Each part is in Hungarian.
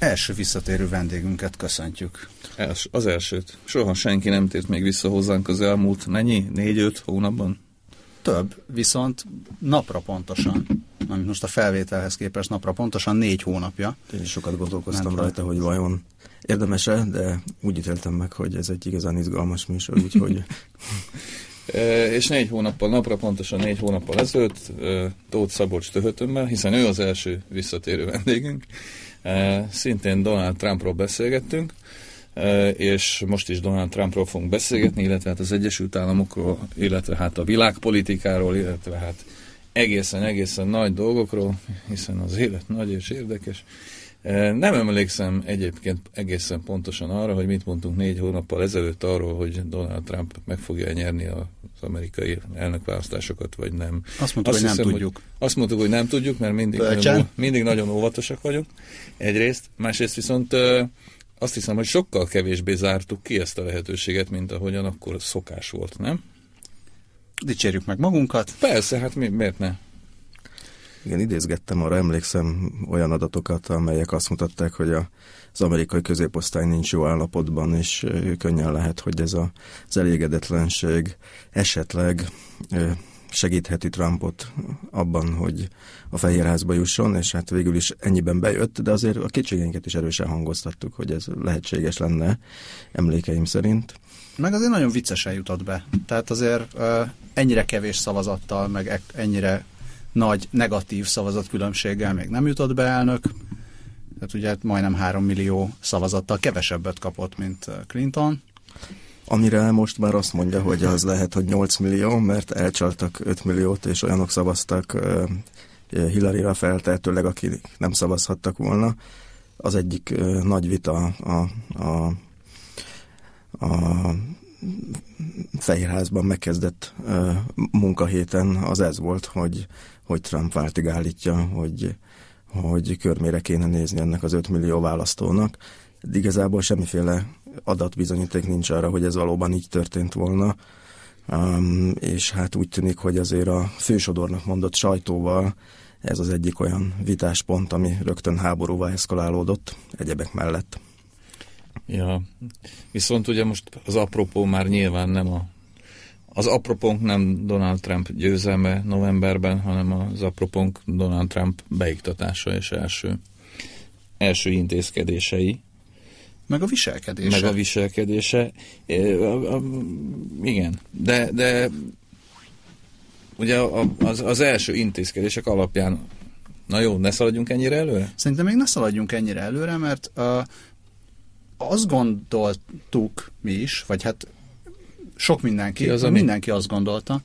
Első visszatérő vendégünket köszöntjük. Els, az elsőt. Soha senki nem tért még vissza hozzánk az elmúlt, mennyi? Négy-öt hónapban? Több, viszont napra pontosan, amit most a felvételhez képest napra pontosan négy hónapja. Én is sokat gondolkoztam nem rajta, hogy vajon érdemes-e, de úgy ítéltem meg, hogy ez egy igazán izgalmas műsor, úgyhogy... E, és négy hónappal, napra pontosan négy hónappal ezelőtt e, Tóth Szabolcs töhötömmel, hiszen ő az első visszatérő vendégünk, szintén Donald Trumpról beszélgettünk, és most is Donald Trumpról fogunk beszélgetni, illetve hát az Egyesült Államokról, illetve hát a világpolitikáról, illetve hát egészen-egészen nagy dolgokról, hiszen az élet nagy és érdekes. Nem emlékszem egyébként egészen pontosan arra, hogy mit mondtunk négy hónappal ezelőtt arról, hogy Donald Trump meg fogja nyerni az amerikai elnökválasztásokat, vagy nem. Azt mondtuk, azt hogy hiszem, nem tudjuk. Hogy, azt mondtuk, hogy nem tudjuk, mert mindig nagyon, mindig nagyon óvatosak vagyunk. Egyrészt, másrészt viszont azt hiszem, hogy sokkal kevésbé zártuk ki ezt a lehetőséget, mint ahogyan akkor szokás volt, nem? Dicsérjük meg magunkat. Persze, hát mi, miért ne? Igen, idézgettem arra, emlékszem olyan adatokat, amelyek azt mutatták, hogy a, az amerikai középosztály nincs jó állapotban, és könnyen lehet, hogy ez a, az elégedetlenség esetleg segítheti Trumpot abban, hogy a Fehérházba jusson, és hát végül is ennyiben bejött, de azért a kétségeinket is erősen hangoztattuk, hogy ez lehetséges lenne, emlékeim szerint. Meg azért nagyon viccesen jutott be. Tehát azért uh, ennyire kevés szavazattal, meg ennyire nagy negatív szavazatkülönbséggel még nem jutott be elnök. Tehát ugye majdnem három millió szavazattal kevesebbet kapott, mint Clinton. Amire most már azt mondja, hogy az lehet, hogy 8 millió, mert elcsaltak 5 milliót, és olyanok szavaztak Hillary-ra feltehetőleg, akik nem szavazhattak volna. Az egyik nagy vita a, a, a Fehérházban megkezdett munkahéten az ez volt, hogy, hogy Trump váltig állítja, hogy, hogy körmére kéne nézni ennek az 5 millió választónak. De igazából semmiféle adatbizonyíték nincs arra, hogy ez valóban így történt volna. Um, és hát úgy tűnik, hogy azért a fősodornak mondott sajtóval ez az egyik olyan vitáspont, ami rögtön háborúval eszkalálódott egyebek mellett. Ja, viszont ugye most az apropó már nyilván nem a az apropónk nem Donald Trump győzelme novemberben, hanem az apropónk Donald Trump beiktatása és első, első intézkedései. Meg a viselkedése. Meg a viselkedése. Igen, de, de ugye az, az első intézkedések alapján Na jó, ne szaladjunk ennyire előre? Szerintem még ne szaladjunk ennyire előre, mert uh, azt gondoltuk mi is, vagy hát sok mindenki, az, ami... mindenki azt gondolta.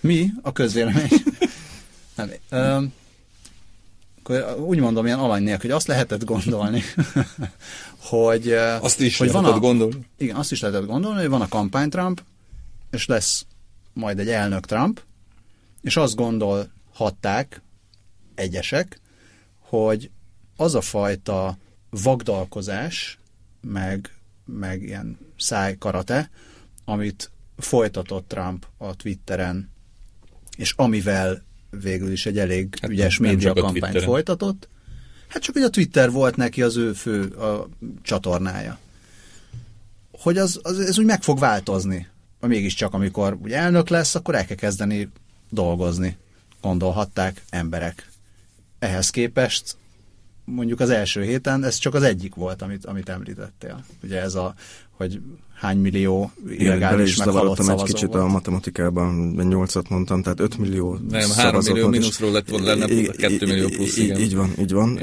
Mi, a közvélemény. Nem, uh, akkor úgy mondom ilyen alany nélkül, hogy azt lehetett gondolni, hogy... Azt is hogy van a, gondolni. Igen, azt is lehetett gondolni, hogy van a kampány Trump, és lesz majd egy elnök Trump, és azt gondolhatták egyesek, hogy az a fajta vagdalkozás, meg, meg ilyen szájkarate, amit folytatott Trump a Twitteren, és amivel végül is egy elég hát ügyes média kampányt folytatott. Hát csak, hogy a Twitter volt neki az ő fő a csatornája. Hogy az, az, ez úgy meg fog változni. Mégiscsak, amikor ugye elnök lesz, akkor el kell kezdeni dolgozni. Gondolhatták emberek. Ehhez képest mondjuk az első héten ez csak az egyik volt, amit, amit említettél. Ugye ez a, hogy hány millió illegális meghalott szavazó egy kicsit volt. a matematikában, 8-at mondtam, tehát 5 millió Nem, 3 millió mínuszról lett volna lenne 2 millió plusz, igen. Így van, így van.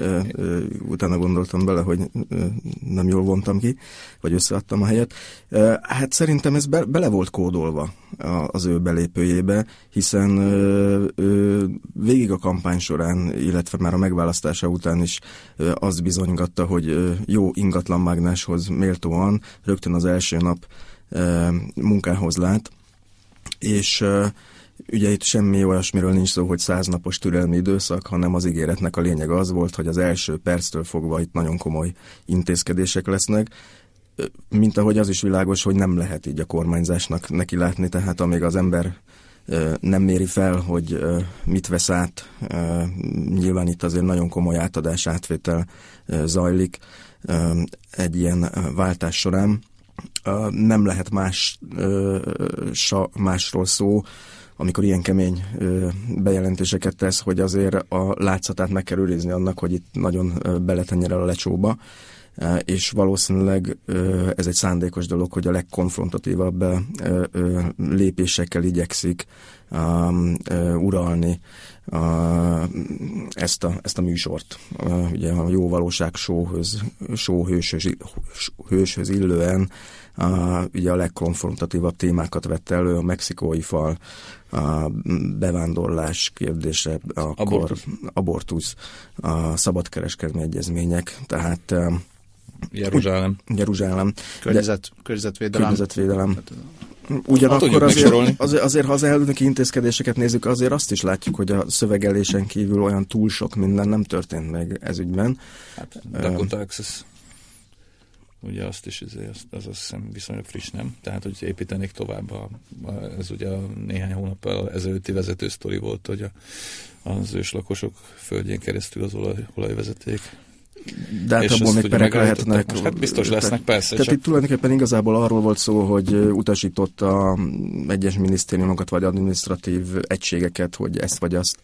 Utána gondoltam bele, hogy nem jól vontam ki, vagy összeadtam a helyet. Hát szerintem ez be, bele volt kódolva az ő belépőjébe, hiszen végig a kampány során, illetve már a megválasztása után is az bizonygatta, hogy jó ingatlanmágnáshoz méltóan rögtön az első nap munkához lát, és Ugye itt semmi olyasmiről nincs szó, hogy száznapos türelmi időszak, hanem az ígéretnek a lényeg az volt, hogy az első perctől fogva itt nagyon komoly intézkedések lesznek, mint ahogy az is világos, hogy nem lehet így a kormányzásnak neki látni, tehát amíg az ember nem méri fel, hogy mit vesz át. Nyilván itt azért nagyon komoly átadás, átvétel zajlik egy ilyen váltás során. Nem lehet más, másról szó, amikor ilyen kemény bejelentéseket tesz, hogy azért a látszatát meg kell őrizni annak, hogy itt nagyon beletenjen el a lecsóba, és valószínűleg ez egy szándékos dolog, hogy a legkonfrontatívabb lépésekkel igyekszik uralni ezt a, ezt a műsort. Ugye a jó valóság sóhöz, sóhőshöz, hőshöz illően ugye a legkonfrontatívabb témákat vette elő, a mexikói fal, a bevándorlás kérdése, akkor abortusz, abortusz a szabadkereskedelmi egyezmények, tehát Jeruzsálem. Jeruzsálem. Környezet, környezetvédelem. Környezetvédelem. Ugyanakkor azért, azért, azért, ha az elnöki intézkedéseket nézzük, azért azt is látjuk, hogy a szövegelésen kívül olyan túl sok minden nem történt meg ez ügyben. Hát, Dakota Access ugye azt is, az, az azt hiszem viszonylag friss, nem? Tehát, hogy építenék tovább, a, ez ugye a néhány hónappal ezelőtti vezető sztori volt, hogy a, az őslakosok földjén keresztül az olaj, olajvezeték de hát abból még perek lehetnek. Most hát biztos lesznek, persze. Tehát csak... itt tulajdonképpen igazából arról volt szó, hogy utasította egyes minisztériumokat vagy administratív egységeket, hogy ezt vagy azt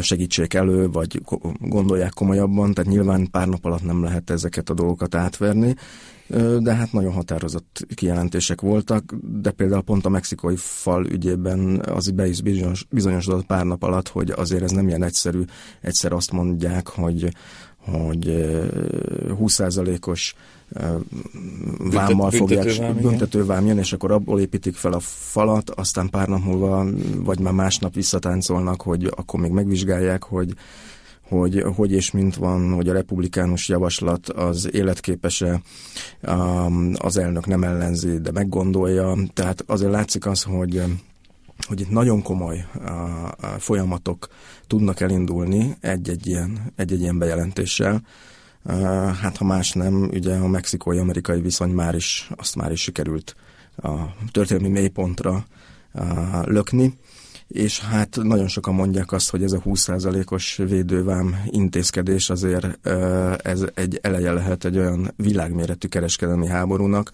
segítsék elő, vagy gondolják komolyabban, tehát nyilván pár nap alatt nem lehet ezeket a dolgokat átverni, de hát nagyon határozott kijelentések voltak, de például pont a mexikói fal ügyében az be is bizonyos, bizonyosodott pár nap alatt, hogy azért ez nem ilyen egyszerű. Egyszer azt mondják, hogy hogy 20%-os vámmal fogják, büntetővám jön, és akkor abból építik fel a falat, aztán pár nap múlva, vagy már másnap visszatáncolnak, hogy akkor még megvizsgálják, hogy hogy hogy és mint van, hogy a republikánus javaslat az életképese, az elnök nem ellenzi, de meggondolja. Tehát azért látszik az, hogy hogy itt nagyon komoly folyamatok tudnak elindulni egy-egy ilyen, egy-egy ilyen bejelentéssel. Hát ha más nem, ugye a mexikói-amerikai viszony már is, azt már is sikerült a történelmi mélypontra lökni és hát nagyon sokan mondják azt, hogy ez a 20%-os védővám intézkedés azért ez egy eleje lehet egy olyan világméretű kereskedelmi háborúnak,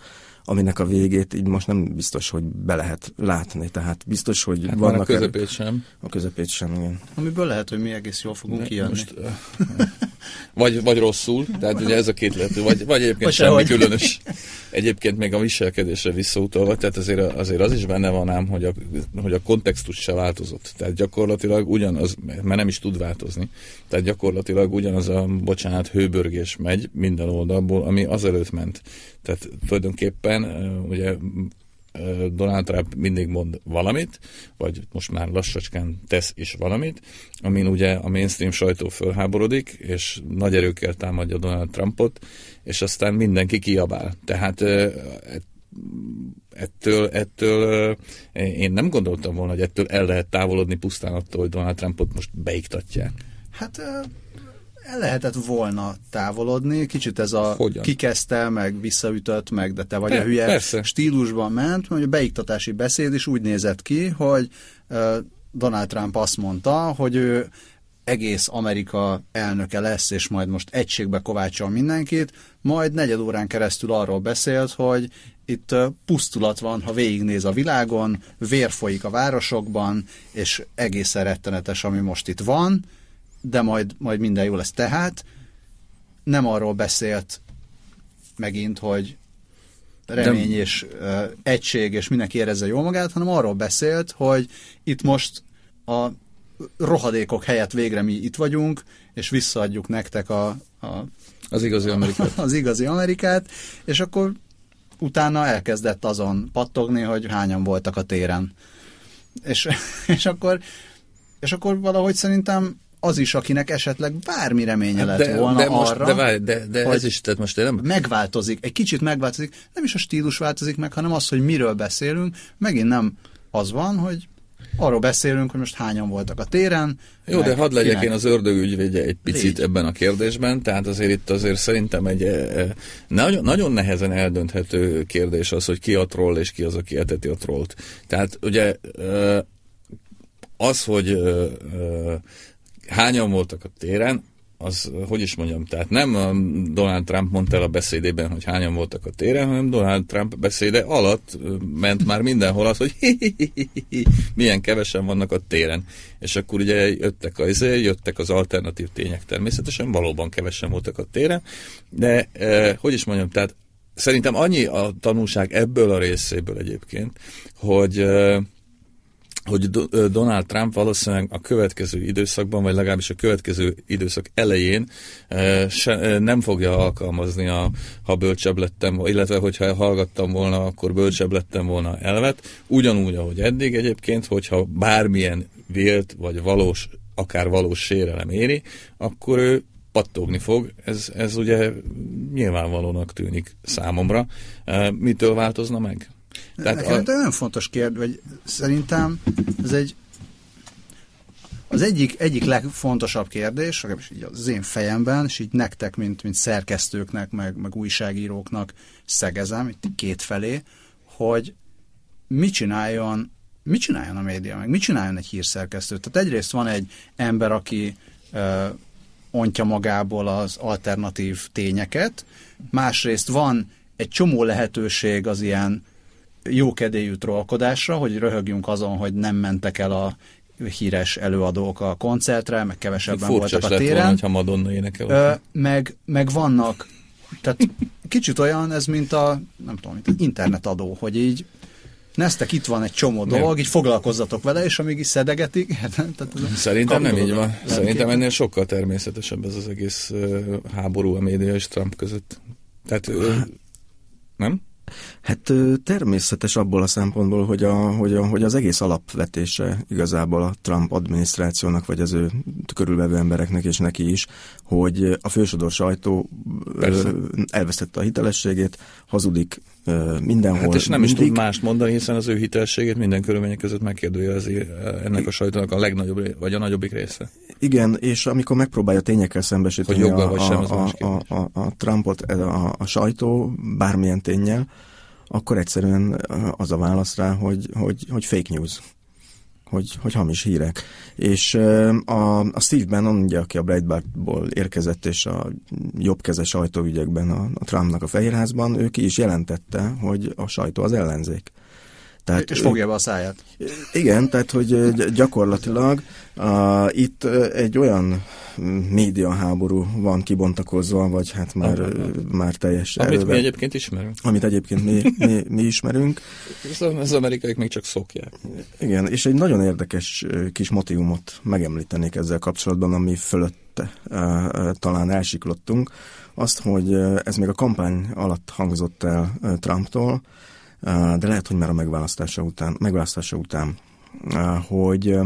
aminek a végét így most nem biztos, hogy be lehet látni. Tehát biztos, hogy hát vannak... a közepét el... sem. A közepét sem, igen. Amiből lehet, hogy mi egész jól fogunk De kijönni. Most, vagy, vagy rosszul, tehát ugye ez a két lehető, vagy, vagy egyébként vagy semmi sehogy. különös. Egyébként még a viselkedésre visszautalva, tehát azért, azért az is benne van ám, hogy a, hogy a kontextus se változott. Tehát gyakorlatilag ugyanaz, mert nem is tud változni, tehát gyakorlatilag ugyanaz a, bocsánat, hőbörgés megy minden oldalból, ami azelőtt ment. Tehát tulajdonképpen ugye Donald Trump mindig mond valamit, vagy most már lassacskán tesz is valamit, amin ugye a mainstream sajtó fölháborodik, és nagy erőkkel támadja Donald Trumpot, és aztán mindenki kiabál. Tehát ettől, ettől én nem gondoltam volna, hogy ettől el lehet távolodni pusztán attól, hogy Donald Trumpot most beiktatják. Hát el lehetett volna távolodni, kicsit ez a Hogyan? kikezdte, meg visszaütött, meg de te vagy Pe- a hülye persze. stílusban ment, hogy a beiktatási beszéd is úgy nézett ki, hogy Donald Trump azt mondta, hogy ő egész Amerika elnöke lesz, és majd most egységbe kovácsol mindenkit, majd negyed órán keresztül arról beszélt, hogy itt pusztulat van, ha végignéz a világon, vér folyik a városokban, és egészen rettenetes, ami most itt van, de majd, majd minden jó lesz. Tehát nem arról beszélt megint, hogy remény de... és uh, egység, és mindenki érezze jól magát, hanem arról beszélt, hogy itt most a rohadékok helyett végre mi itt vagyunk, és visszaadjuk nektek a, a az igazi Amerikát. Az igazi Amerikát, és akkor utána elkezdett azon pattogni, hogy hányan voltak a téren. És, és akkor és akkor valahogy szerintem az is, akinek esetleg bármi reménye lett de, volna de most, arra, de, várj, de, de hogy ez is, tehát most nem... megváltozik, egy kicsit megváltozik, nem is a stílus változik meg, hanem az, hogy miről beszélünk, megint nem az van, hogy arról beszélünk, hogy most hányan voltak a téren. Jó, de hadd legyek kinek- én az ördög ügyvédje egy picit Légy. ebben a kérdésben, tehát azért itt azért szerintem egy eh, nagyon, nagyon nehezen eldönthető kérdés az, hogy ki a troll és ki az, aki eteti a trollt. Tehát ugye eh, az, hogy eh, hányan voltak a téren, az, hogy is mondjam, tehát nem Donald Trump mondta el a beszédében, hogy hányan voltak a téren, hanem Donald Trump beszéde alatt ment már mindenhol az, hogy milyen kevesen vannak a téren. És akkor ugye jöttek az, jöttek az alternatív tények természetesen, valóban kevesen voltak a téren, de hogy is mondjam, tehát szerintem annyi a tanulság ebből a részéből egyébként, hogy hogy Donald Trump valószínűleg a következő időszakban, vagy legalábbis a következő időszak elején se, nem fogja alkalmazni a ha bölcsebb lettem, illetve hogyha hallgattam volna, akkor bölcsebb lettem volna elvet, ugyanúgy, ahogy eddig egyébként, hogyha bármilyen vélt, vagy valós, akár valós sérelem éri, akkor ő pattogni fog. Ez, ez ugye nyilvánvalónak tűnik számomra. Mitől változna meg? Tehát Nekem a... nagyon fontos kérdés, vagy szerintem ez egy az egyik, egyik legfontosabb kérdés, legalábbis így az én fejemben, és így nektek, mint, mint szerkesztőknek, meg, meg újságíróknak szegezem, itt két felé, hogy mit csináljon, mit csináljon a média, meg mit csináljon egy hírszerkesztő. Tehát egyrészt van egy ember, aki ö, ontja magából az alternatív tényeket, másrészt van egy csomó lehetőség az ilyen jókedélyű trollkodásra, hogy röhögjünk azon, hogy nem mentek el a híres előadók a koncertre, meg kevesebben Furcsa voltak a téren. volna, ha Madonna énekel. Ö, meg, meg vannak, tehát kicsit olyan ez, mint a, nem tudom, mint az internetadó, hogy így Neztek, itt van egy csomó dolog, így foglalkozzatok vele, és amíg is szedegetik. Tehát ez Szerintem nem így van. Szerintem ennél sokkal természetesebb ez az egész háború a média és Trump között. Tehát, ö, nem? Hát természetes abból a szempontból, hogy, a, hogy, a, hogy az egész alapvetése igazából a Trump adminisztrációnak, vagy az ő körülvevő embereknek és neki is, hogy a fősodor sajtó Persze. elvesztette a hitelességét, hazudik mindenhol. Hát és nem is mindig. tud mást mondani, hiszen az ő hitelességét minden körülmények között megkérdőjelezi ennek a sajtónak a legnagyobb, vagy a nagyobbik része. Igen, és amikor megpróbálja tényekkel szembesíteni Hogy a, vagy sem, a, más a, kérdés. a, a Trumpot, a, a sajtó bármilyen tényel, akkor egyszerűen az a válasz rá, hogy, hogy, hogy fake news. Hogy, hogy hamis hírek. És ö, a, a Steve Bannon, ugye, aki a Breitbartból érkezett, és a jobbkeze sajtóügyekben a, a Trumpnak a Fehérházban, ő ki is jelentette, hogy a sajtó az ellenzék. Tehát és fogja be a száját. igen, tehát hogy gyakorlatilag uh, itt egy olyan médiaháború van kibontakozva, vagy hát már, ö, már teljes Amit mi erővel, egyébként ismerünk. amit egyébként mi, mi, mi ismerünk. Az, amerikaiak még csak szokják. Igen, és egy nagyon érdekes kis motivumot megemlítenék ezzel kapcsolatban, ami fölötte talán elsiklottunk. Azt, hogy ez még a kampány alatt hangzott el Trumptól, de lehet, hogy már a megválasztása után, megválasztása után, hogy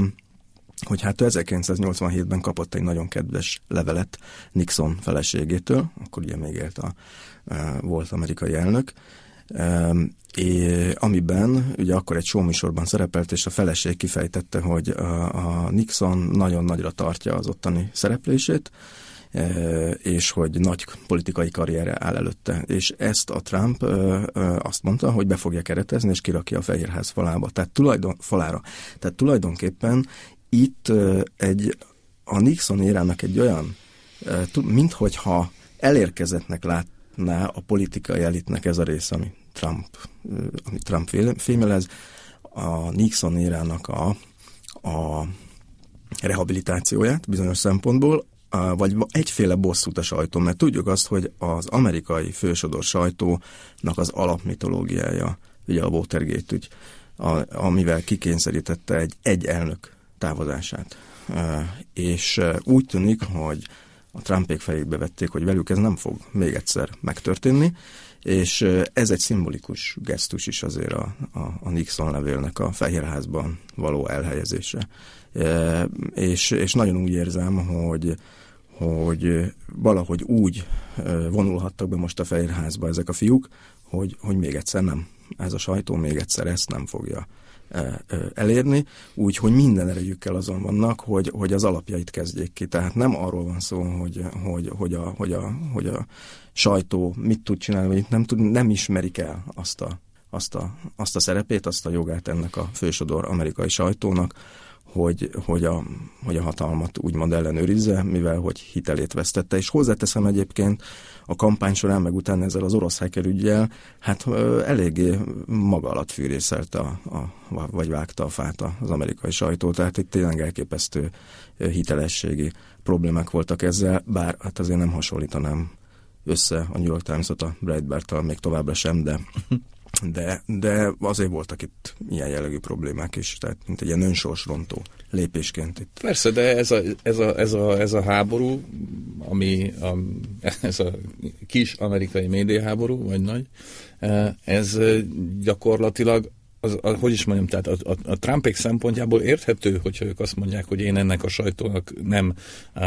hogy hát ő 1987-ben kapott egy nagyon kedves levelet Nixon feleségétől, akkor ugye még élt a, volt amerikai elnök, é, amiben ugye akkor egy showműsorban szerepelt, és a feleség kifejtette, hogy a, a Nixon nagyon nagyra tartja az ottani szereplését, és hogy nagy politikai karrierre áll előtte. És ezt a Trump azt mondta, hogy be fogja keretezni, és kirakja a Fehérház falába, tehát tulajdon, falára. Tehát tulajdonképpen itt egy a Nixon érának egy olyan, minthogyha elérkezettnek látná a politikai elitnek ez a része, ami Trump, ami Trump fémelez, a Nixon érának a, a rehabilitációját bizonyos szempontból, vagy egyféle bosszút a sajtó, mert tudjuk azt, hogy az amerikai fősodor sajtónak az alapmitológiája, ugye a Watergate ügy, amivel kikényszerítette egy, egy elnök távozását. És úgy tűnik, hogy a Trumpék fejébe vették, hogy velük ez nem fog még egyszer megtörténni, és ez egy szimbolikus gesztus is azért a, a, a Nixon levélnek a Fehérházban való elhelyezése. És, és nagyon úgy érzem, hogy hogy valahogy úgy vonulhattak be most a Fehérházba ezek a fiúk, hogy, hogy még egyszer nem. Ez a sajtó még egyszer ezt nem fogja elérni, úgyhogy minden erejükkel azon vannak, hogy, hogy az alapjait kezdjék ki. Tehát nem arról van szó, hogy, hogy, hogy, a, hogy, a, hogy a sajtó mit tud csinálni, vagy nem, tud, nem ismerik el azt a, azt, a, azt a szerepét, azt a jogát ennek a fősodor amerikai sajtónak, hogy, hogy, a, hogy a hatalmat úgymond ellenőrizze, mivel hogy hitelét vesztette. És hozzáteszem egyébként a kampány során, meg utána ezzel az orosz hacker ügyjel, hát ö, eléggé maga alatt fűrészelte, a, a, vagy vágta a fát az amerikai sajtó, tehát itt tényleg elképesztő hitelességi problémák voltak ezzel, bár hát azért nem hasonlítanám össze a New York Times-ot a Breitbart-tal még továbbra sem, de de, de azért voltak itt ilyen jellegű problémák is, tehát mint egy ilyen önsorsrontó lépésként itt. Persze, de ez a, ez a, ez a, ez a háború, ami a, ez a kis amerikai médiaháború, vagy nagy, eh, ez gyakorlatilag az, az, hogy is mondjam, tehát a, a, a Trumpék szempontjából érthető, hogyha ők azt mondják, hogy én ennek a sajtónak nem,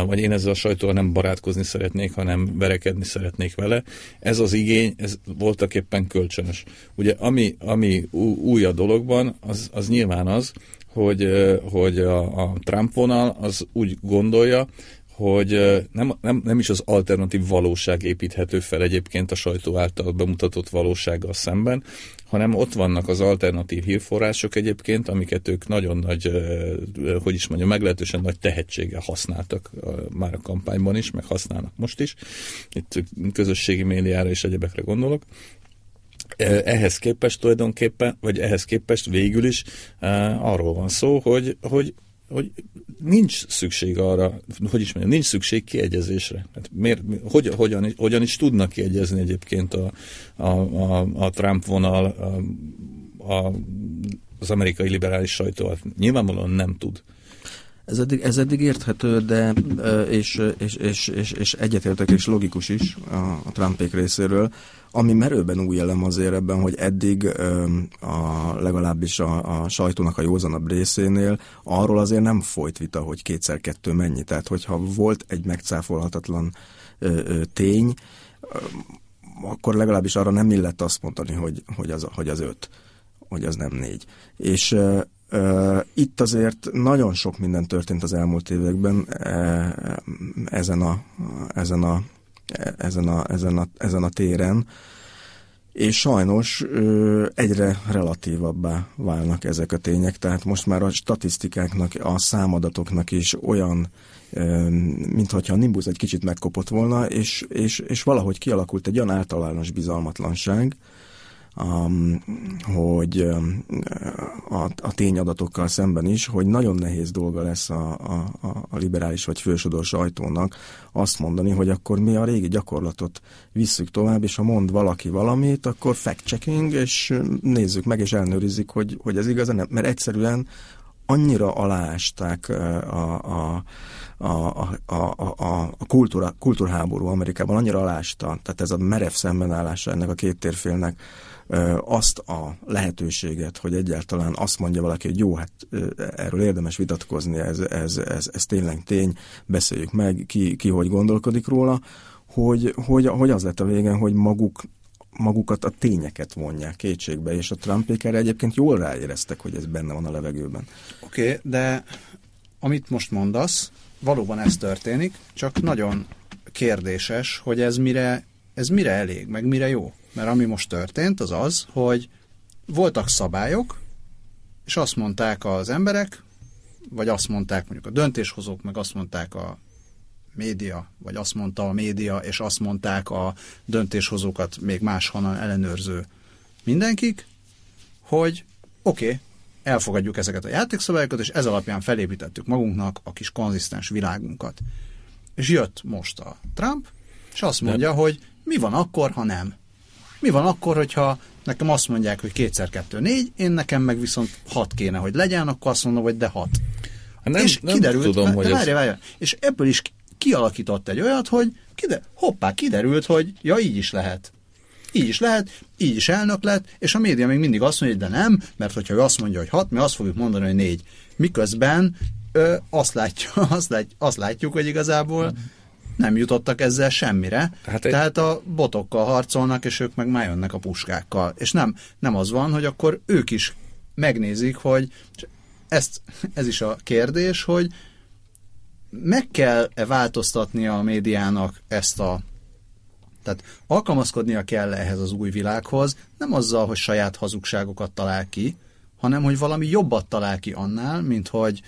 vagy én ezzel a sajtóval nem barátkozni szeretnék, hanem verekedni szeretnék vele. Ez az igény, ez voltak éppen kölcsönös. Ugye ami, ami új a dologban, az, az nyilván az, hogy, hogy a, a Trump vonal az úgy gondolja, hogy nem, nem, nem is az alternatív valóság építhető fel egyébként a sajtó által bemutatott valósággal szemben, hanem ott vannak az alternatív hírforrások egyébként, amiket ők nagyon nagy, hogy is mondjam, meglehetősen nagy tehetséggel használtak már a kampányban is, meg használnak most is. Itt közösségi médiára és egyebekre gondolok. Ehhez képest tulajdonképpen, vagy ehhez képest végül is arról van szó, hogy, hogy hogy nincs szükség arra, hogy is mondjam, nincs szükség kiegyezésre. Hát miért, hogy, hogyan, hogyan is tudnak kiegyezni egyébként a, a, a, a Trump vonal a, a, az amerikai liberális sajtó? Hát nyilvánvalóan nem tud. Ez eddig, ez eddig érthető, de és, és, és, és, és egyetértek és logikus is a, a Trumpék részéről. Ami merőben új elem azért ebben, hogy eddig a, legalábbis a, a sajtónak a józanabb részénél arról azért nem folyt vita, hogy kétszer kettő mennyi. Tehát, hogyha volt egy megcáfolhatatlan tény, akkor legalábbis arra nem illett azt mondani, hogy, hogy, az, hogy az öt, hogy az nem négy. És itt azért nagyon sok minden történt az elmúlt években ezen a, ezen a, ezen a, ezen a, ezen a téren, és sajnos egyre relatívabbá válnak ezek a tények, tehát most már a statisztikáknak, a számadatoknak is olyan, mintha a Nimbus egy kicsit megkopott volna, és, és, és valahogy kialakult egy olyan általános bizalmatlanság, um, hogy um, a, a tényadatokkal szemben is, hogy nagyon nehéz dolga lesz a, a, a liberális vagy fősodor sajtónak azt mondani, hogy akkor mi a régi gyakorlatot visszük tovább, és ha mond valaki valamit, akkor fact-checking, és nézzük meg, és elnőrizzük, hogy, hogy ez igaz, nem, mert egyszerűen annyira aláásták a, a, a, a, a, a, kultúra, kultúrháború Amerikában, annyira alásta, tehát ez a merev szembenállása ennek a két térfélnek, azt a lehetőséget, hogy egyáltalán azt mondja valaki, hogy jó, hát erről érdemes vitatkozni, ez, ez, ez, ez tényleg tény, beszéljük meg, ki, ki hogy gondolkodik róla, hogy, hogy, hogy az lett a végén, hogy maguk magukat a tényeket vonják kétségbe, és a Trumpék erre egyébként jól ráéreztek, hogy ez benne van a levegőben. Oké, okay, de amit most mondasz, valóban ez történik, csak nagyon kérdéses, hogy ez mire, ez mire elég, meg mire jó. Mert ami most történt, az az, hogy voltak szabályok, és azt mondták az emberek, vagy azt mondták mondjuk a döntéshozók, meg azt mondták a média, vagy azt mondta a média, és azt mondták a döntéshozókat még máshonnan ellenőrző mindenkik, hogy oké, okay, elfogadjuk ezeket a játékszabályokat, és ez alapján felépítettük magunknak a kis konzisztens világunkat. És jött most a Trump, és azt mondja, De... hogy mi van akkor, ha nem? Mi van akkor, hogyha nekem azt mondják, hogy kétszer kettő négy, én nekem meg viszont hat kéne, hogy legyen, akkor azt mondom, hogy de hat. Hát nem, és nem kiderült, tudom, hogy várja, várja, és ebből is kialakított egy olyat, hogy kide, hoppá, kiderült, hogy ja, így is lehet. Így is lehet, így is elnök lett, és a média még mindig azt mondja, hogy de nem, mert hogyha ő azt mondja, hogy hat, mi azt fogjuk mondani, hogy négy. Miközben ö, azt, látja, azt, lát, azt látjuk, hogy igazából nem jutottak ezzel semmire. Hát egy... Tehát a botokkal harcolnak, és ők meg már jönnek a puskákkal. És nem, nem az van, hogy akkor ők is megnézik, hogy ezt, ez is a kérdés, hogy meg kell-e változtatnia a médiának ezt a tehát alkalmazkodnia kell ehhez az új világhoz, nem azzal, hogy saját hazugságokat talál ki, hanem hogy valami jobbat talál ki annál, mint hogy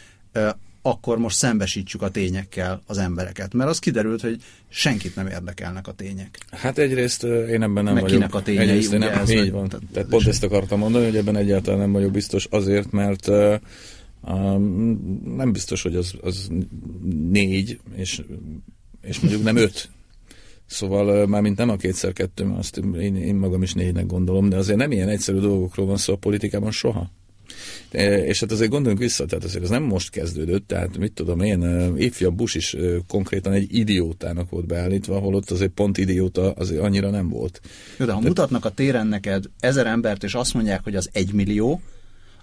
akkor most szembesítsük a tényekkel az embereket. Mert az kiderült, hogy senkit nem érdekelnek a tények. Hát egyrészt én ebben nem Meg vagyok. kinek a tényei, egyrészt ugye nem, ez, így van. tehát- Tehát pont ezt akartam mondani, hogy ebben egyáltalán nem vagyok biztos azért, mert uh, um, nem biztos, hogy az, az négy, és, és mondjuk nem öt. Szóval uh, mármint nem a kétszer kettő, azt én, én magam is négynek gondolom, de azért nem ilyen egyszerű dolgokról van szó a politikában soha. E, És hát azért gondoljunk vissza, tehát azért ez nem most kezdődött, tehát mit tudom én, e, ifjabb Bush is e, konkrétan egy idiótának volt beállítva, holott azért pont idióta azért annyira nem volt. Jó, de ha mutatnak a téren neked ezer embert, és azt mondják, hogy az egy millió,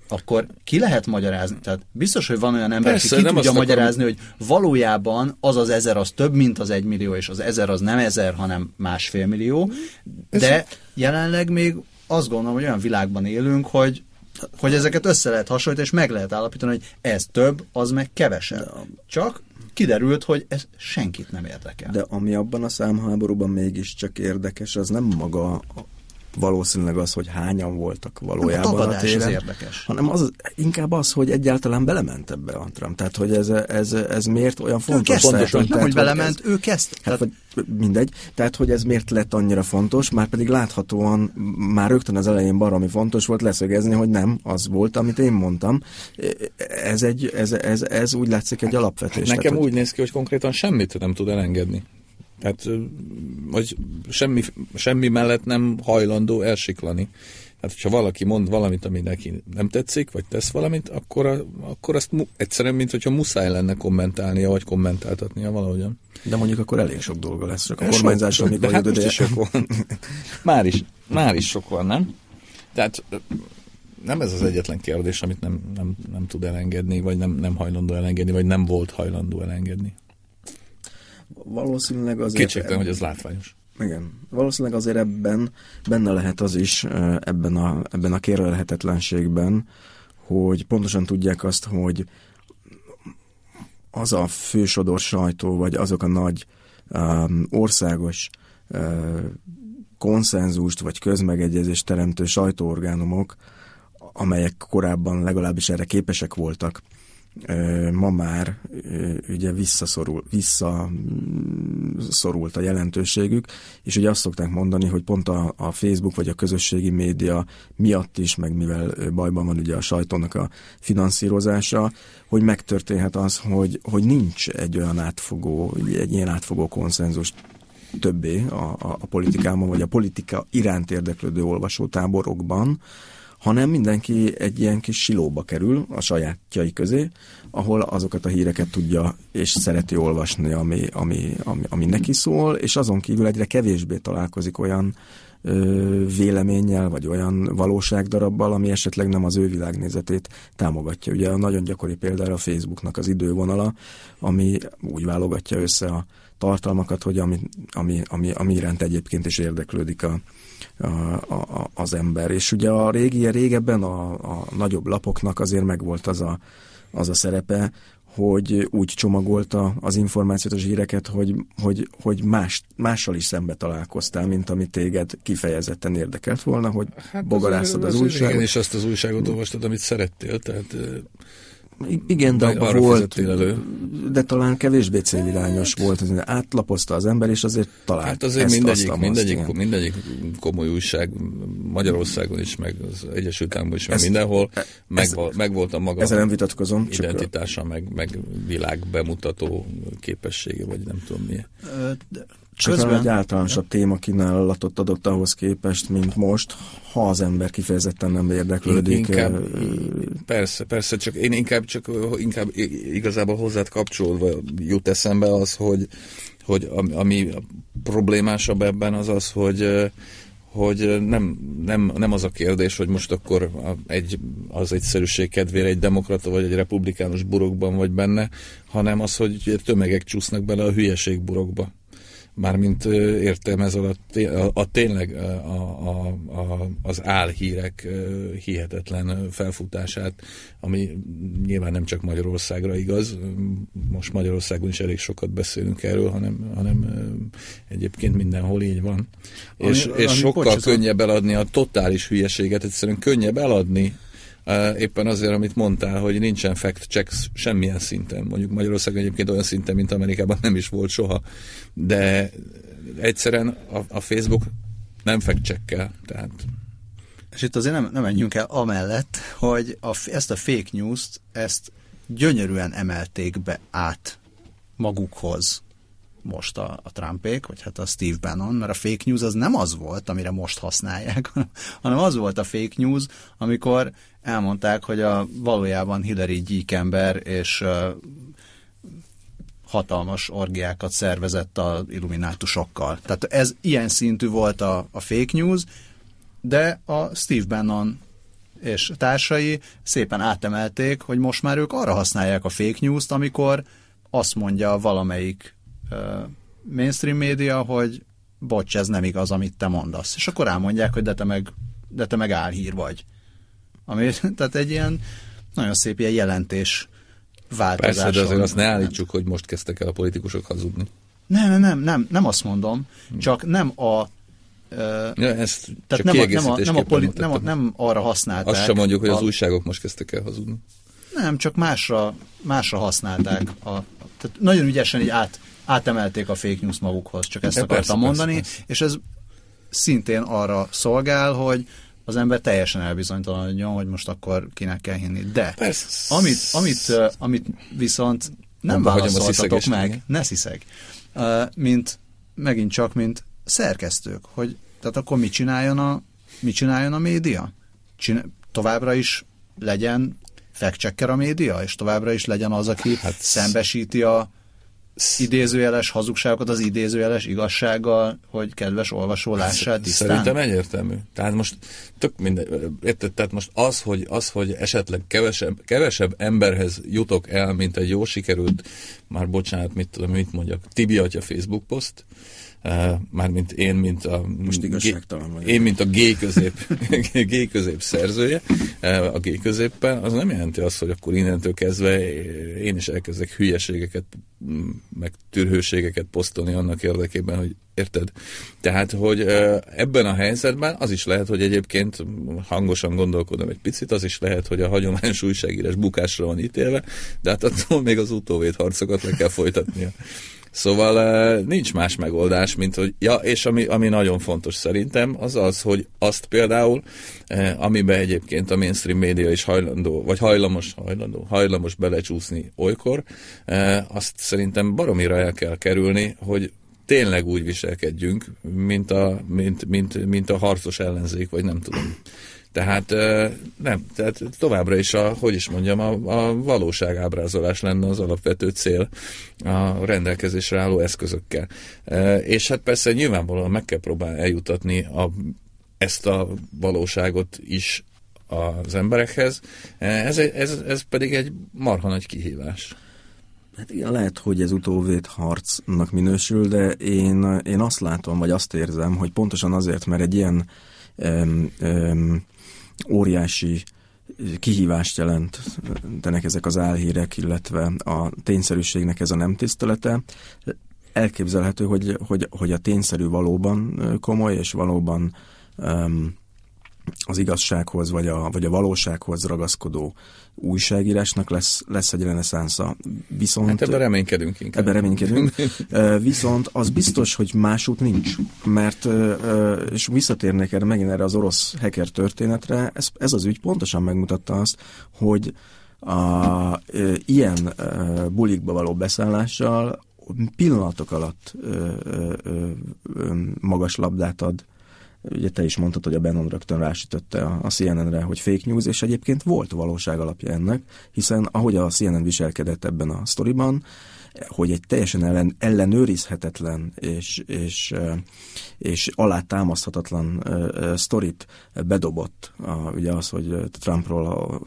akkor ki lehet magyarázni? Tehát biztos, hogy van olyan ember, Persze, aki ki tudja akarom- magyarázni, hogy valójában az az ezer az több, mint az egy millió, és az ezer az nem ezer, hanem másfél millió. De jelenleg még azt gondolom, hogy olyan világban élünk, hogy hogy ezeket össze lehet hasonlítani, és meg lehet állapítani, hogy ez több, az meg kevesebb. Csak kiderült, hogy ez senkit nem érdekel. De ami abban a számháborúban mégiscsak érdekes, az nem maga valószínűleg az, hogy hányan voltak valójában a a, téren, az érdekes. hanem az, inkább az, hogy egyáltalán belement ebbe a Trump. Tehát, hogy ez, ez, ez miért olyan ő fontos? kezdte, Tehát, nem, tehát, hogy ez- belement, ő kezdte. Hát, vagy mindegy. Tehát, hogy ez miért lett annyira fontos, már pedig láthatóan már rögtön az elején baromi fontos volt leszögezni, hogy nem, az volt, amit én mondtam. Ez, egy, ez, ez, ez úgy látszik egy alapvetés. Nekem Tehát, úgy néz ki, hogy konkrétan semmit nem tud elengedni. Tehát, hogy semmi, semmi mellett nem hajlandó elsiklani. Tehát, hogyha valaki mond valamit, ami neki nem tetszik, vagy tesz valamit, akkor, a, akkor azt mu- egyszerűen, mint hogyha muszáj lenne kommentálnia, vagy kommentáltatnia valahogyan. De mondjuk akkor elég sok dolga lesz, csak a kormányzásra, de hát most is sok van. már, is, már is sok van, nem? Tehát nem ez az egyetlen kérdés, amit nem, nem, nem tud elengedni, vagy nem, nem hajlandó elengedni, vagy nem volt hajlandó elengedni. Valószínűleg azért... Kétségtelen, hogy ez látványos. Igen. Valószínűleg azért ebben benne lehet az is, ebben a, ebben a kérlelhetetlenségben, hogy pontosan tudják azt, hogy az a fősodor sajtó, vagy azok a nagy um, országos uh, konszenzust, vagy közmegegyezést teremtő sajtóorgánumok, amelyek korábban legalábbis erre képesek voltak, ma már ugye visszaszorul, visszaszorult a jelentőségük, és ugye azt szokták mondani, hogy pont a, a Facebook vagy a közösségi média miatt is, meg mivel bajban van ugye a sajtónak a finanszírozása, hogy megtörténhet az, hogy, hogy nincs egy olyan átfogó, egy ilyen átfogó konszenzus többé a, a, a politikában, vagy a politika iránt érdeklődő olvasótáborokban, hanem mindenki egy ilyen kis silóba kerül a sajátjai közé, ahol azokat a híreket tudja és szereti olvasni, ami, ami, ami, ami neki szól, és azon kívül egyre kevésbé találkozik olyan ö, véleménnyel, vagy olyan valóságdarabbal, ami esetleg nem az ő világnézetét támogatja. Ugye a nagyon gyakori példára a Facebooknak az idővonala, ami úgy válogatja össze a tartalmakat, hogy ami, ami, ami, ami iránt egyébként is érdeklődik a, a, a, az ember. És ugye a régi, régebben a, a nagyobb lapoknak azért megvolt az a, az a szerepe, hogy úgy csomagolta az információt, az híreket, hogy, hogy, hogy más, mással is szembe találkoztál, mint ami téged kifejezetten érdekelt volna, hogy hát bogarászod az, az, az újságot. Igen, és azt az újságot olvastad, amit szerettél, tehát Igen, de arra volt, elő. de talán kevésbé célirányos volt, az átlapozta az ember, és azért talált Hát azért ezt, mindegyik, azt, mindegyik, azt, mindegyik komoly újság Magyarországon is, meg az Egyesült Államokban is, meg Ez- mindenhol ez- meg, meg volt a maga Ezzel nem vitatkozom, csak identitása, meg, meg világ bemutató képessége, vagy nem tudom milyen. De Csak Közben... egy általánosabb témakínálatot adott ahhoz képest, mint most, ha az ember kifejezetten nem érdeklődik. Inkább, persze, persze, csak én inkább, csak inkább igazából hozzád kapcsolódva jut eszembe az, hogy, hogy ami problémásabb ebben az az, hogy hogy nem, nem, nem az a kérdés, hogy most akkor egy, az egyszerűség kedvére egy demokrata vagy egy republikánus burokban vagy benne, hanem az, hogy tömegek csúsznak bele a hülyeség burokba mármint értem ez alatt a, a tényleg a, a, a, az álhírek hihetetlen felfutását, ami nyilván nem csak Magyarországra igaz, most Magyarországon is elég sokat beszélünk erről, hanem, hanem egyébként mindenhol így van. Ami, és, és ami sokkal könnyebb eladni a totális hülyeséget, egyszerűen könnyebb eladni éppen azért, amit mondtál, hogy nincsen fact check semmilyen szinten. Mondjuk Magyarországon egyébként olyan szinten, mint Amerikában nem is volt soha. De egyszerűen a, a Facebook nem fact check tehát és itt azért nem, nem menjünk el amellett, hogy a, ezt a fake news-t, ezt gyönyörűen emelték be át magukhoz most a, a Trumpék, vagy hát a Steve Bannon, mert a fake news az nem az volt, amire most használják, hanem az volt a fake news, amikor elmondták, hogy a valójában Hillary gyíkember és uh, hatalmas orgiákat szervezett a illuminátusokkal. Tehát ez ilyen szintű volt a, a fake news, de a Steve Bannon és társai szépen átemelték, hogy most már ők arra használják a fake news-t, amikor azt mondja valamelyik mainstream média, hogy bocs, ez nem igaz, amit te mondasz. És akkor elmondják, hogy de te meg, de te meg álhír vagy. Ami, tehát egy ilyen nagyon szép ilyen jelentés változás. Persze, de azért azt ne állítsuk, hogy most kezdtek el a politikusok hazudni. Nem, nem, nem, nem, nem azt mondom, csak nem a ja, ezt tehát nem, a, nem, a, nem, a polit, nem, a, nem arra használták. Azt sem mondjuk, hogy az újságok most kezdtek el hazudni. Nem, csak másra, másra használták. A, tehát nagyon ügyesen így át, átemelték a fake news magukhoz, csak ezt ja, akartam persze, mondani, persze, persze. és ez szintén arra szolgál, hogy az ember teljesen elbizonytalanodjon, hogy most akkor kinek kell hinni. De persze. amit, amit, amit viszont nem Abba válaszoltatok meg, ne sziszeg, mint megint csak, mint szerkesztők, hogy tehát akkor mit csináljon a, mit csináljon a média? Csinál, továbbra is legyen fact a média, és továbbra is legyen az, aki hát, szembesíti a idézőjeles hazugságokat az idézőjeles igazsággal, hogy kedves olvasó lássál tisztán? Szerintem egyértelmű. Tehát most tök minden, érted, tehát most az, hogy, az, hogy esetleg kevesebb, kevesebb emberhez jutok el, mint egy jó sikerült, már bocsánat, mit tudom, mit mondjak, Tibi atya Facebook poszt, mármint én, mint a... Most igazságtalan vagy. Én, mint a G közép, G közép szerzője, a G középpen, az nem jelenti azt, hogy akkor innentől kezdve én is elkezdek hülyeségeket, meg tűrhőségeket posztolni annak érdekében, hogy érted? Tehát, hogy ebben a helyzetben az is lehet, hogy egyébként hangosan gondolkodom egy picit, az is lehet, hogy a hagyományos újságírás bukásra van ítélve, de hát attól még az utóvét harcokat le kell folytatnia. Szóval nincs más megoldás, mint hogy, ja, és ami, ami nagyon fontos szerintem, az az, hogy azt például, amiben egyébként a mainstream média is hajlandó, vagy hajlamos, hajlandó, hajlamos belecsúszni olykor, azt szerintem baromira el kell kerülni, hogy tényleg úgy viselkedjünk, mint a, mint, mint, mint a harcos ellenzék, vagy nem tudom. Tehát nem, tehát továbbra is a, hogy is mondjam, a, a valóságábrázolás lenne az alapvető cél a rendelkezésre álló eszközökkel. És hát persze nyilvánvalóan meg kell próbálni eljutatni a, ezt a valóságot is az emberekhez. Ez, ez, ez pedig egy marha nagy kihívás. Hát igen, lehet, hogy ez utóvét harcnak minősül, de én, én azt látom, vagy azt érzem, hogy pontosan azért, mert egy ilyen um, um, óriási kihívást jelentenek ezek az álhírek, illetve a tényszerűségnek ez a nem tisztelete. Elképzelhető, hogy, hogy, hogy a tényszerű valóban komoly, és valóban um, az igazsághoz, vagy a, vagy a valósághoz ragaszkodó újságírásnak lesz, lesz egy reneszánsza. Viszont, hát ebben reménykedünk inkább. Ebben reménykedünk. Viszont az biztos, hogy másút nincs. Mert, és visszatérnék erre megint erre az orosz hacker történetre, ez, ez az ügy pontosan megmutatta azt, hogy a, ilyen bulikba való beszállással pillanatok alatt ö, ö, ö, magas labdát ad. Ugye te is mondtad, hogy a Benon rögtön rásütötte a CNN-re, hogy fake news, és egyébként volt valóság alapja ennek, hiszen ahogy a CNN viselkedett ebben a sztoriban, hogy egy teljesen ellen, ellenőrizhetetlen és, és, és alátámaszthatatlan sztorit bedobott. A, ugye az, hogy Trumpról a,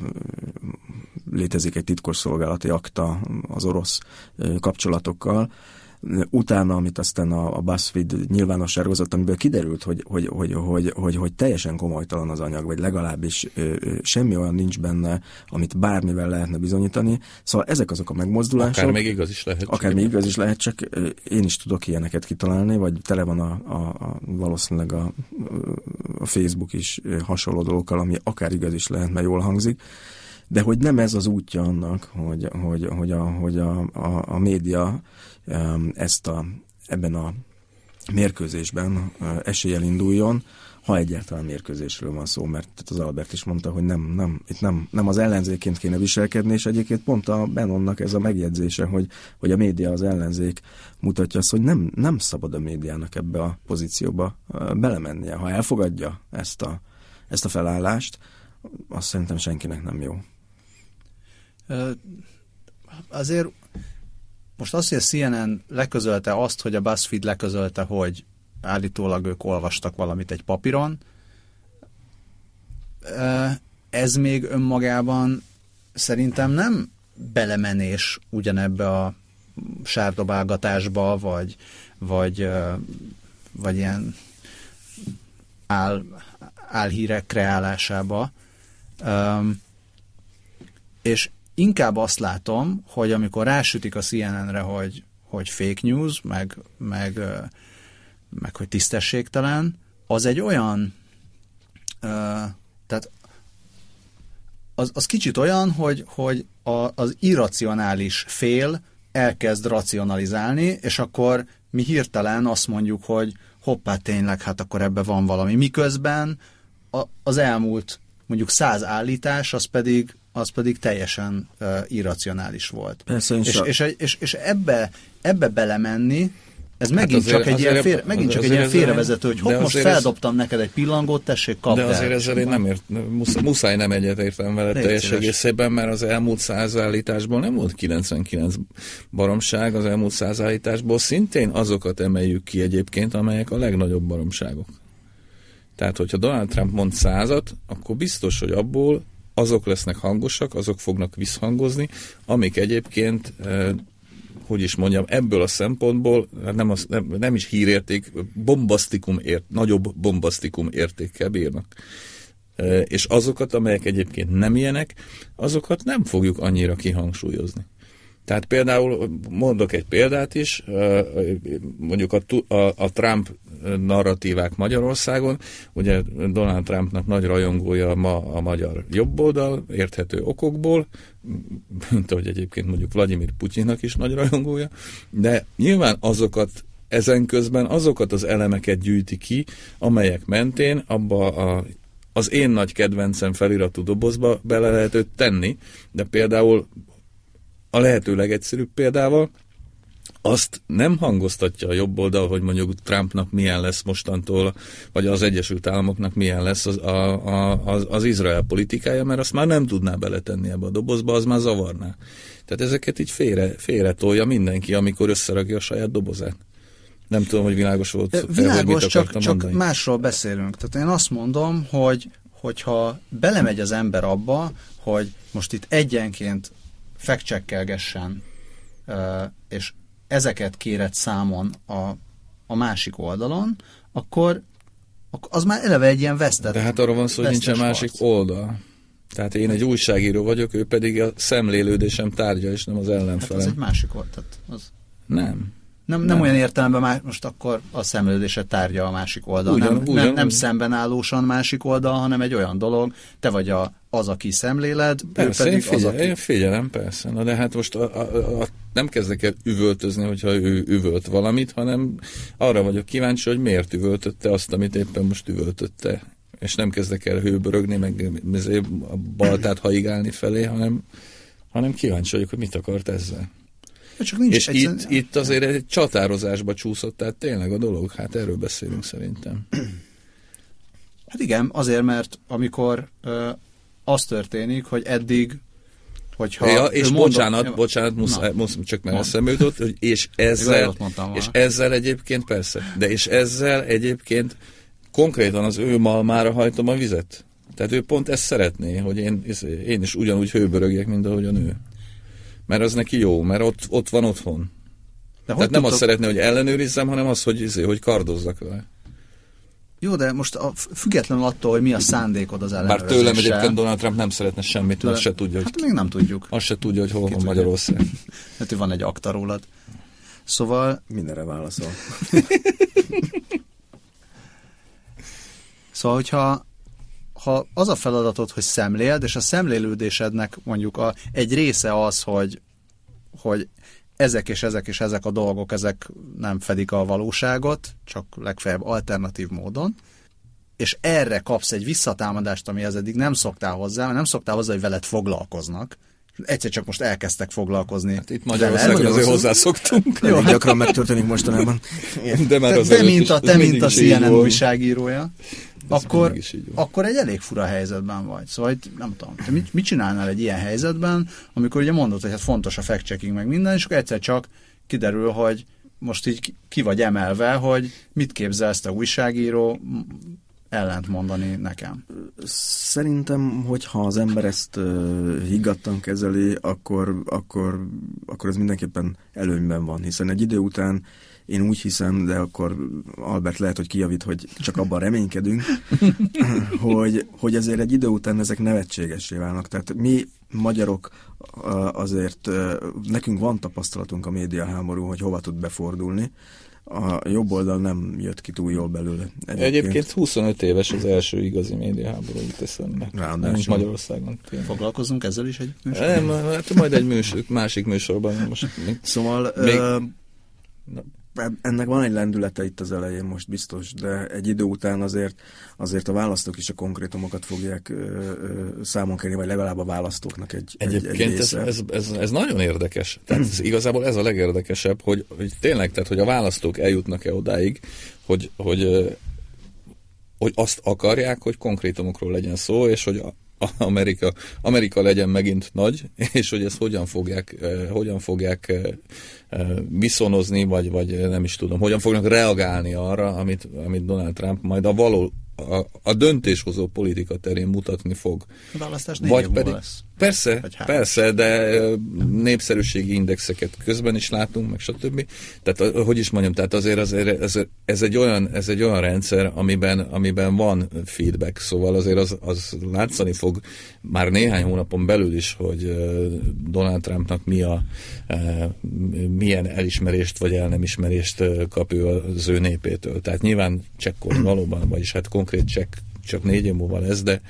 létezik egy titkosszolgálati akta az orosz kapcsolatokkal, utána, amit aztán a, a BuzzFeed nyilvánosságra hozott, amiből kiderült, hogy, hogy, hogy, hogy, hogy, hogy teljesen komolytalan az anyag, vagy legalábbis ö, ö, semmi olyan nincs benne, amit bármivel lehetne bizonyítani. Szóval ezek azok a megmozdulások. Akár még igaz is lehet. Akár még igaz is lehet, csak én is tudok ilyeneket kitalálni, vagy tele van a, a, a valószínűleg a, a Facebook is hasonló dolgokkal, ami akár igaz is lehet, mert jól hangzik de hogy nem ez az útja annak, hogy, hogy, hogy, a, hogy a, a, a média ezt a, ebben a mérkőzésben eséllyel induljon, ha egyáltalán mérkőzésről van szó, mert az Albert is mondta, hogy nem, nem, itt nem, nem az ellenzéként kéne viselkedni, és egyébként pont a Benonnak ez a megjegyzése, hogy, hogy a média az ellenzék mutatja azt, hogy nem, nem szabad a médiának ebbe a pozícióba belemennie. Ha elfogadja ezt a, ezt a felállást, azt szerintem senkinek nem jó. Azért most azt, hogy a CNN leközölte azt, hogy a BuzzFeed leközölte, hogy állítólag ők olvastak valamit egy papíron, ez még önmagában szerintem nem belemenés ugyanebbe a sárdobálgatásba, vagy, vagy, vagy ilyen áll, álhírek kreálásába. És inkább azt látom, hogy amikor rásütik a CNN-re, hogy, hogy fake news, meg, meg, meg hogy tisztességtelen, az egy olyan, tehát az, az kicsit olyan, hogy, hogy a, az irracionális fél elkezd racionalizálni, és akkor mi hirtelen azt mondjuk, hogy hoppá, tényleg, hát akkor ebbe van valami. Miközben a, az elmúlt mondjuk száz állítás, az pedig az pedig teljesen uh, irracionális volt. Persze, és, és, és, és, és ebbe, ebbe belemenni, ez hát megint azért, csak egy ilyen, félre, megint csak egy ilyen félrevezető, hogy hopp, most feldobtam ez, neked egy pillangót, tessék, kapd De azért el. ezzel én nem ért, muszáj, muszáj nem egyetértem vele teljes egészében, mert az elmúlt száz állításból nem volt 99 baromság, az elmúlt száz állításból szintén azokat emeljük ki egyébként, amelyek a legnagyobb baromságok. Tehát, hogyha Donald Trump mond százat, akkor biztos, hogy abból azok lesznek hangosak, azok fognak visszhangozni, amik egyébként eh, hogy is mondjam, ebből a szempontból nem, az, nem, nem is hírérték, bombasztikum ért, nagyobb bombasztikum értékkel bírnak. E, és azokat, amelyek egyébként nem ilyenek, azokat nem fogjuk annyira kihangsúlyozni. Tehát például mondok egy példát is, mondjuk a, a, a Trump narratívák Magyarországon, ugye Donald Trumpnak nagy rajongója ma a magyar jobboldal, érthető okokból, mint ahogy egyébként mondjuk Vladimir Putyinnak is nagy rajongója, de nyilván azokat ezen közben azokat az elemeket gyűjti ki, amelyek mentén abba a az én nagy kedvencem feliratú dobozba bele lehet őt tenni, de például a lehető legegyszerűbb példával, azt nem hangoztatja a jobb oldal, hogy mondjuk Trumpnak milyen lesz mostantól, vagy az Egyesült Államoknak milyen lesz az, a, a, az, az Izrael politikája, mert azt már nem tudná beletenni ebbe a dobozba, az már zavarná. Tehát ezeket így félre, félre tolja mindenki, amikor összerakja a saját dobozát. Nem tudom, hogy világos volt. Világos, el, csak, csak másról beszélünk. Tehát én azt mondom, hogy hogyha belemegy az ember abba, hogy most itt egyenként fekcsekkelgessen, és ezeket kéred számon a, a másik oldalon, akkor az már eleve egy ilyen vesztett. De hát arra van szó, hogy nincsen másik oldal. Tehát én egy újságíró vagyok, ő pedig a szemlélődésem tárgya, és nem az ellenfele. Hát ez egy másik oldal. Az... Nem. Nem, nem, nem olyan értelemben már most akkor a szemlődése tárgya a másik oldal. Ugyan, nem, ugyan, nem, nem szemben állósan másik oldal, hanem egy olyan dolog, te vagy a, az, aki szemléled, persze, ő pedig én figyel, az, aki... Én figyelem, persze. Na de hát most a, a, a, nem kezdek el üvöltözni, hogyha ő üvölt valamit, hanem arra vagyok kíváncsi, hogy miért üvöltötte azt, amit éppen most üvöltötte. És nem kezdek el hőbörögni, meg a baltát haigálni felé, hanem, hanem kíváncsi vagyok, hogy mit akart ezzel. Csak nincs és egyszerűen- itt, itt azért egy csatározásba csúszott, tehát tényleg a dolog, hát erről beszélünk szerintem. Hát igen, azért, mert amikor ö, az történik, hogy eddig, hogyha... Ja, és mondott- bocsánat, Ja, bocsánat, muszáj, muszáj, csak mert Mond. eszembe jutott, hogy és ezzel, és ezzel egyébként persze, de és ezzel egyébként konkrétan az ő malmára hajtom a vizet. Tehát ő pont ezt szeretné, hogy én, én is ugyanúgy hőbörögjek, mint ahogy a nő. Mert az neki jó, mert ott, ott van otthon. De hogy Tehát nem azt tudtok- szeretné, hogy ellenőrizzem, hanem az, hogy, izé, hogy kardozzak vele. Jó, de most a, függetlenül attól, hogy mi a szándékod az Bár ellenőrzéssel. tőlem egyébként Donald Trump nem szeretne semmit, mert azt se tudja, hogy, Hát még nem tudjuk. azt se tudja, hogy hol van? Magyarország. Hát, hogy van egy akta rólad. Szóval, Mindenre válaszol. szóval hogyha ha az a feladatod, hogy szemléld, és a szemlélődésednek mondjuk a, egy része az, hogy, hogy ezek és ezek és ezek a dolgok, ezek nem fedik a valóságot, csak legfeljebb alternatív módon, és erre kapsz egy visszatámadást, amihez eddig nem szoktál hozzá, mert nem szoktál hozzá, hogy veled foglalkoznak. Egyszer csak most elkezdtek foglalkozni. Hát itt. Magyarországon azért hozzászoktunk. Jó, hát... gyakran megtörténik mostanában. De már Te, az te, mint a, te, mint a CNN volt. újságírója, akkor, akkor egy elég fura helyzetben vagy. Szóval itt, nem tudom, te mit, mit csinálnál egy ilyen helyzetben, amikor ugye mondod, hogy hát fontos a fact-checking meg minden, és akkor egyszer csak kiderül, hogy most így ki- vagy emelve, hogy mit képzelsz te újságíró ellent mondani nekem. Szerintem, hogyha az ember ezt uh, higgadtan kezeli, akkor, akkor, akkor ez mindenképpen előnyben van, hiszen egy idő után én úgy hiszem, de akkor Albert lehet, hogy kijavít, hogy csak abban reménykedünk, hogy, hogy ezért egy idő után ezek nevetségessé válnak. Tehát mi magyarok uh, azért, uh, nekünk van tapasztalatunk a médiaháború, hogy hova tud befordulni. A jobb oldal nem jött ki túl jól belőle. Egyébként 25 éves az első igazi médiaháború jut eszembe. Ráadásul. Magyarországon. tényleg. Foglalkozunk ezzel is egy műsorban? Nem, hát majd egy műsor, másik műsorban. Most még, Szóval Még- Na. Ennek van egy lendülete itt az elején most biztos, de egy idő után azért, azért a választók is a konkrétumokat fogják ö, ö, számon kérni, vagy legalább a választóknak egy, egy, egy Egyébként ez, ez, ez, ez nagyon érdekes. Tehát ez, igazából ez a legérdekesebb, hogy, hogy tényleg, tehát hogy a választók eljutnak-e odáig, hogy, hogy, hogy azt akarják, hogy konkrétumokról legyen szó, és hogy Amerika, Amerika legyen megint nagy, és hogy ezt hogyan fogják, eh, hogyan fogják eh, eh, viszonozni, vagy, vagy nem is tudom, hogyan fognak reagálni arra, amit, amit Donald Trump majd a való a, a döntéshozó politika terén mutatni fog. A választás négy Vagy év pedig, lesz. Persze, Vagy persze, de népszerűségi indexeket közben is látunk, meg stb. Tehát, hogy is mondjam, tehát azért, azért ez, ez, egy olyan, ez egy olyan rendszer, amiben, amiben van feedback, szóval azért az, az látszani fog már néhány hónapon belül is, hogy Donald Trumpnak mi a, milyen elismerést vagy el nem ismerést kap ő az ő népétől. Tehát nyilván csekkol valóban, vagyis hát konkrét csekk csak négy év múlva lesz, de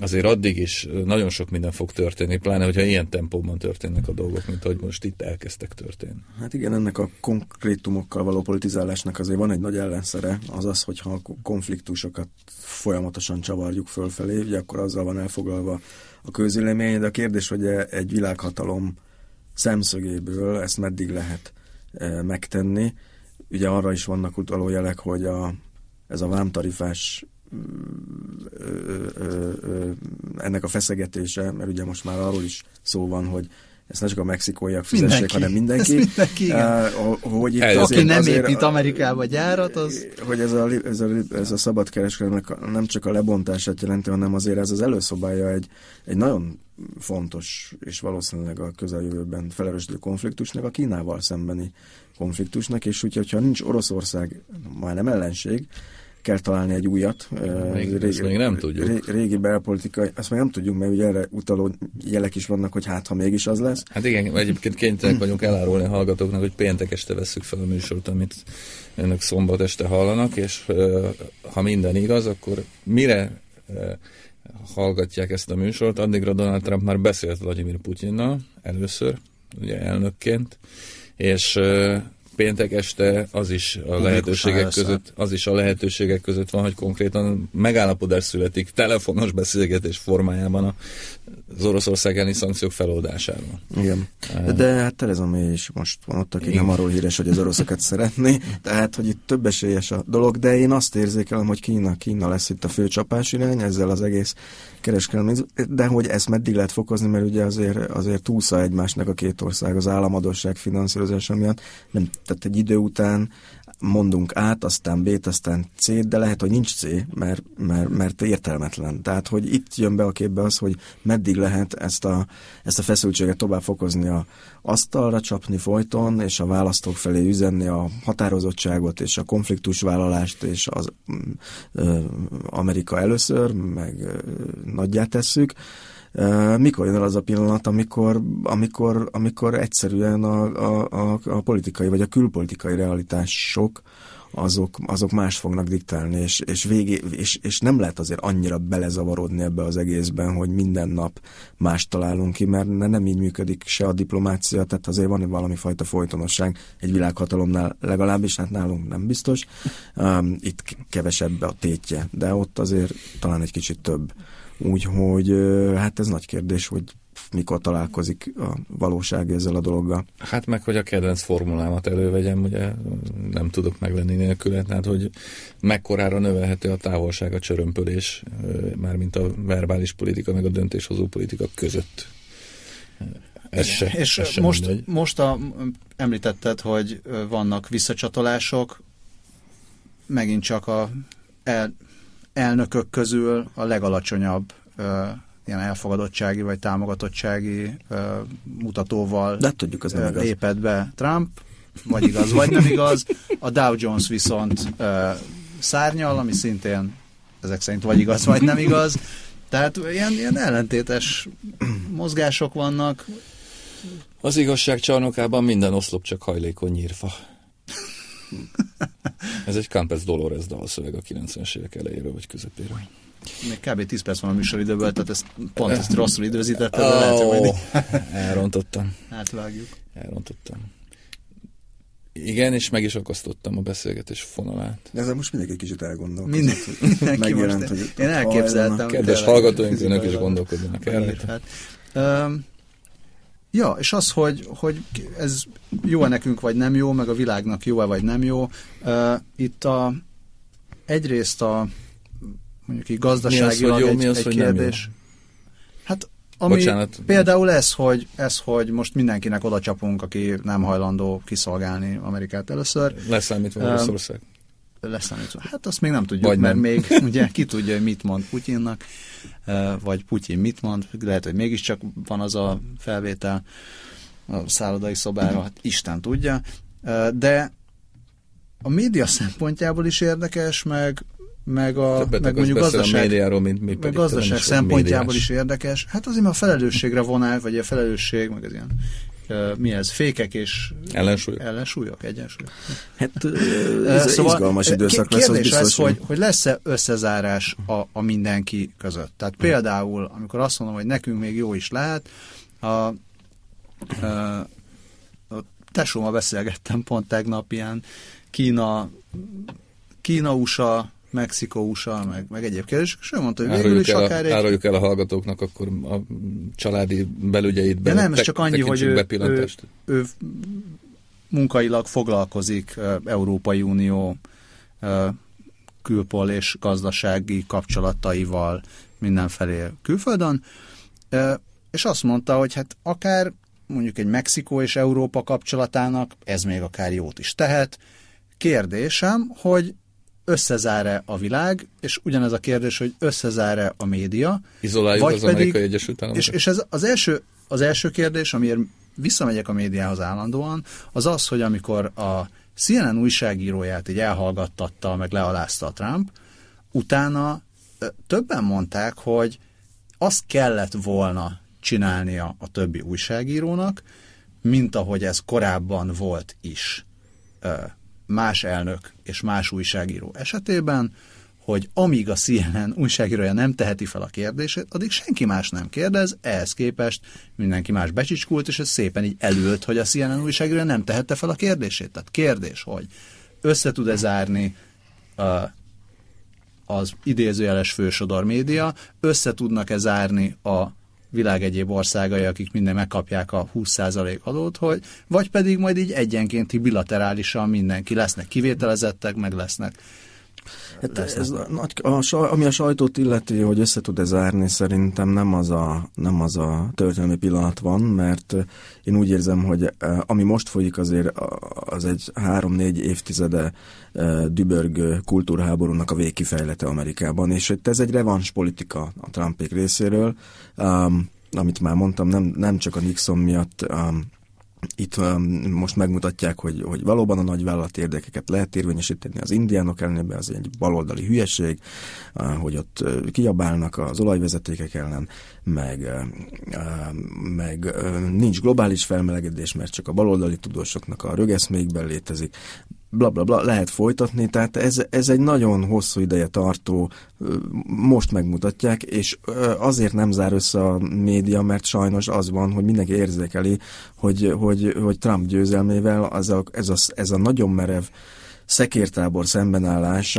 azért addig is nagyon sok minden fog történni, pláne, hogyha ilyen tempóban történnek a dolgok, mint ahogy most itt elkezdtek történni. Hát igen, ennek a konkrétumokkal való politizálásnak azért van egy nagy ellenszere, az az, hogyha a konfliktusokat folyamatosan csavarjuk fölfelé, ugye akkor azzal van elfoglalva a közélemény, de a kérdés, hogy egy világhatalom szemszögéből ezt meddig lehet e, megtenni. Ugye arra is vannak utaló jelek, hogy a, ez a vámtarifás ennek a feszegetése, mert ugye most már arról is szó van, hogy ezt ne csak a mexikóiak fizessék, Mindenki. hanem mindenki. Mindenki, igen. Uh, hogy itt Aki azért- nem azért- épít Amerikába gyárat, az... hogy ez a, ez a, ez a szabadkereskedelemnek a- nem csak a lebontását jelenti, hanem azért ez az előszobája egy, egy nagyon fontos és valószínűleg a közeljövőben felerősödő konfliktusnak, a Kínával szembeni konfliktusnak, és úgyhogy ha nincs Oroszország, már nem ellenség, kell találni egy újat. Még- ezt még nem tudjuk. Ré, régi belpolitikai, azt még nem tudjuk, mert ugye erre utaló jelek is vannak, hogy hát, ha mégis az lesz. Hát igen, egyébként kénytelenek vagyunk elárulni a hallgatóknak, hogy péntek este vesszük fel a műsort, amit önök szombat este hallanak, és ha minden igaz, akkor mire hallgatják ezt a műsort, addigra Donald Trump már beszélt Vladimir Putyinnal először, ugye elnökként, és péntek este az is a lehetőségek között, az is a lehetőségek között van, hogy konkrétan megállapodás születik telefonos beszélgetés formájában a az Oroszország elleni szankciók feloldásáról. Igen. De hát Tereza May is most van ott, aki Igen. nem arról híres, hogy az oroszokat szeretné, tehát, hogy itt több esélyes a dolog, de én azt érzékelem, hogy Kína, Kína lesz itt a fő csapás irány, ezzel az egész kereskedelmi, de hogy ezt meddig lehet fokozni, mert ugye azért, azért túlsza egymásnak a két ország az államadosság finanszírozása miatt, nem, tehát egy idő után mondunk át, aztán B-t, aztán C-t, de lehet, hogy nincs C, mert, mert, mert értelmetlen. Tehát, hogy itt jön be a képbe az, hogy meddig lehet ezt a, ezt a feszültséget tovább fokozni a asztalra csapni folyton, és a választók felé üzenni a határozottságot, és a konfliktusvállalást, és az ö, Amerika először, meg ö, nagyját tesszük, mikor jön el az a pillanat, amikor, amikor, amikor egyszerűen a, a, a, a politikai vagy a külpolitikai realitások azok, azok más fognak diktálni, és, és, végé, és, és nem lehet azért annyira belezavarodni ebbe az egészben, hogy minden nap más találunk ki, mert nem így működik se a diplomácia, tehát azért van valami fajta folytonosság egy világhatalomnál legalábbis, hát nálunk nem biztos. Um, itt kevesebb a tétje, de ott azért talán egy kicsit több. Úgyhogy hát ez nagy kérdés, hogy mikor találkozik a valóság ezzel a dologgal. Hát meg, hogy a kedvenc formulámat elővegyem, ugye nem tudok meglenni nélküle, tehát hogy mekkorára növelhető a távolság a csörömpölés, mármint a verbális politika meg a döntéshozó politika között. Ez se, és ez most, most a, említetted, hogy vannak visszacsatolások, megint csak a el, elnökök közül a legalacsonyabb ilyen elfogadottsági vagy támogatottsági mutatóval De tudjuk, az nem lépett be Trump, vagy igaz, vagy nem igaz. A Dow Jones viszont ö, szárnyal, ami szintén ezek szerint vagy igaz, vagy nem igaz. Tehát ilyen, ilyen ellentétes mozgások vannak. Az igazság csarnokában minden oszlop csak hajlékony nyírfa. Ez egy Campes Dolores dalszöveg a 90-es évek elejéről vagy közepéről. Még kb. 10 perc van a műsoridőből, tehát ezt pont ezt rosszul időzítetted, de lehet, hogy majd... Elrontottam. Átvágjuk. Elrontottam. Igen, és meg is akasztottam a beszélgetés fonalát. De ezzel most mindenki kicsit elgondolkozott. Minden, mindenki megjelent, most, hogy én elképzeltem. Kedves hallgatóink, önök is gondolkodjanak el. Hát, um, Ja, és az, hogy, hogy ez jó-e nekünk, vagy nem jó, meg a világnak jó-e, vagy nem jó. Uh, itt a, egyrészt a mondjuk így gazdaságilag mi az, jó, egy, mi az, egy kérdés. Hát ami Bocsánat. például ez hogy, ez, hogy most mindenkinek oda csapunk, aki nem hajlandó kiszolgálni Amerikát először. Leszámítva Oroszország. Leszámítva. Hát azt még nem tudjuk, Vagy mert nem. még ugye ki tudja, hogy mit mond Putyinnak vagy Putyin mit mond, lehet, hogy mégiscsak van az a felvétel a szállodai szobára, hát Isten tudja, de a média szempontjából is érdekes, meg meg, a, Többet meg mondjuk gazdaság, a médiáról, mint mi meg gazdaság szempontjából médiás. is érdekes. Hát azért, a felelősségre vonál, vagy a felelősség, meg ez ilyen mi ez, fékek és ellensúlyok, ellensúlyok egyensúlyok. Hát ez szóval, izgalmas időszak lesz, az biztos. Ez, hogy, hogy lesz-e összezárás a, a mindenki között. Tehát például, amikor azt mondom, hogy nekünk még jó is lehet, a, a, a tesóma beszélgettem pont tegnap ilyen Kína, Kína-USA Mexikó-USA, meg, meg egyéb kérdések, és ő mondta, hogy végül is akár egy... Áruljuk el a hallgatóknak akkor a családi belügyeit be, De nem, ez csak annyi, hogy ő, ő, ő munkailag foglalkozik Európai Unió külpol és gazdasági kapcsolataival mindenfelé külföldön, és azt mondta, hogy hát akár mondjuk egy Mexikó és Európa kapcsolatának ez még akár jót is tehet. Kérdésem, hogy összezár-e a világ, és ugyanez a kérdés, hogy összezár-e a média. Izoláljuk vagy az pedig, Amerikai Egyesült Államokat? És, és ez az első, az első kérdés, amiért visszamegyek a médiához állandóan, az az, hogy amikor a CNN újságíróját így elhallgattatta, meg lealázta a Trump, utána többen mondták, hogy azt kellett volna csinálnia a többi újságírónak, mint ahogy ez korábban volt is más elnök és más újságíró esetében, hogy amíg a CNN újságírója nem teheti fel a kérdését, addig senki más nem kérdez, ehhez képest mindenki más becsicskult, és ez szépen így elült, hogy a CNN újságírója nem tehette fel a kérdését. Tehát kérdés, hogy össze tud-e zárni az idézőjeles fősodor média, össze tudnak-e zárni a világ egyéb országai, akik minden megkapják a 20% adót, hogy, vagy pedig majd így egyenkénti bilaterálisan mindenki lesznek kivételezettek, meg lesznek Hát ez a, nagy, a, ami a sajtót illeti, hogy össze tud-e zárni, szerintem nem az, a, nem az a történelmi pillanat van, mert én úgy érzem, hogy ami most folyik azért az egy három-négy évtizede dübörg kultúrháborúnak a végkifejlete Amerikában, és ez egy revans politika a Trumpék részéről, um, amit már mondtam, nem, nem csak a Nixon miatt um, itt um, most megmutatják, hogy, hogy valóban a nagyvállalati érdekeket lehet érvényesíteni. Az indiánok ellenében, az egy baloldali hülyeség, uh, hogy ott uh, kiabálnak az olajvezetékek ellen, meg, uh, meg nincs globális felmelegedés, mert csak a baloldali tudósoknak a rögeszmékben létezik bla bla bla, lehet folytatni, tehát ez, ez egy nagyon hosszú ideje tartó, most megmutatják, és azért nem zár össze a média, mert sajnos az van, hogy mindenki érzékeli, hogy, hogy, hogy Trump győzelmével az a, ez, a, ez a nagyon merev szekértábor szembenállás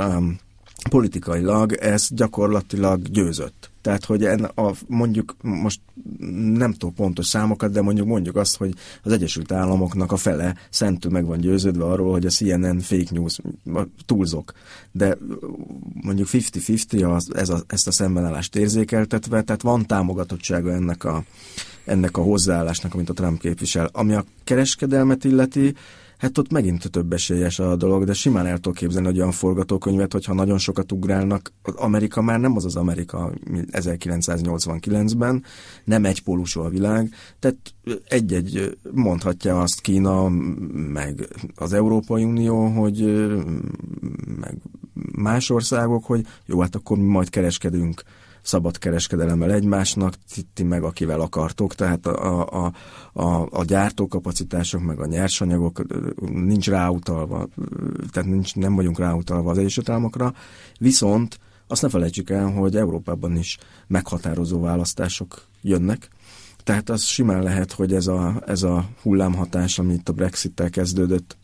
politikailag ez gyakorlatilag győzött. Tehát, hogy en a, mondjuk most nem tudok pontos számokat, de mondjuk mondjuk azt, hogy az Egyesült Államoknak a fele szentül meg van győződve arról, hogy a CNN fake news, túlzok. De mondjuk 50-50 az, ez a, ezt a szembenállást érzékeltetve, tehát van támogatottsága ennek a, ennek a hozzáállásnak, amit a Trump képvisel. Ami a kereskedelmet illeti, hát ott megint több esélyes a dolog, de simán el tudok képzelni egy olyan forgatókönyvet, hogyha nagyon sokat ugrálnak, Amerika már nem az az Amerika 1989-ben, nem egy pólusú a világ, tehát egy-egy mondhatja azt Kína, meg az Európai Unió, hogy meg más országok, hogy jó, hát akkor mi majd kereskedünk szabad kereskedelemmel egymásnak, ti meg akivel akartok, tehát a, a, a, a gyártókapacitások, meg a nyersanyagok nincs ráutalva, tehát nincs, nem vagyunk ráutalva az Egyesült Államokra, viszont azt ne felejtsük el, hogy Európában is meghatározó választások jönnek, tehát az simán lehet, hogy ez a, ez a hullámhatás, amit a Brexit-tel kezdődött,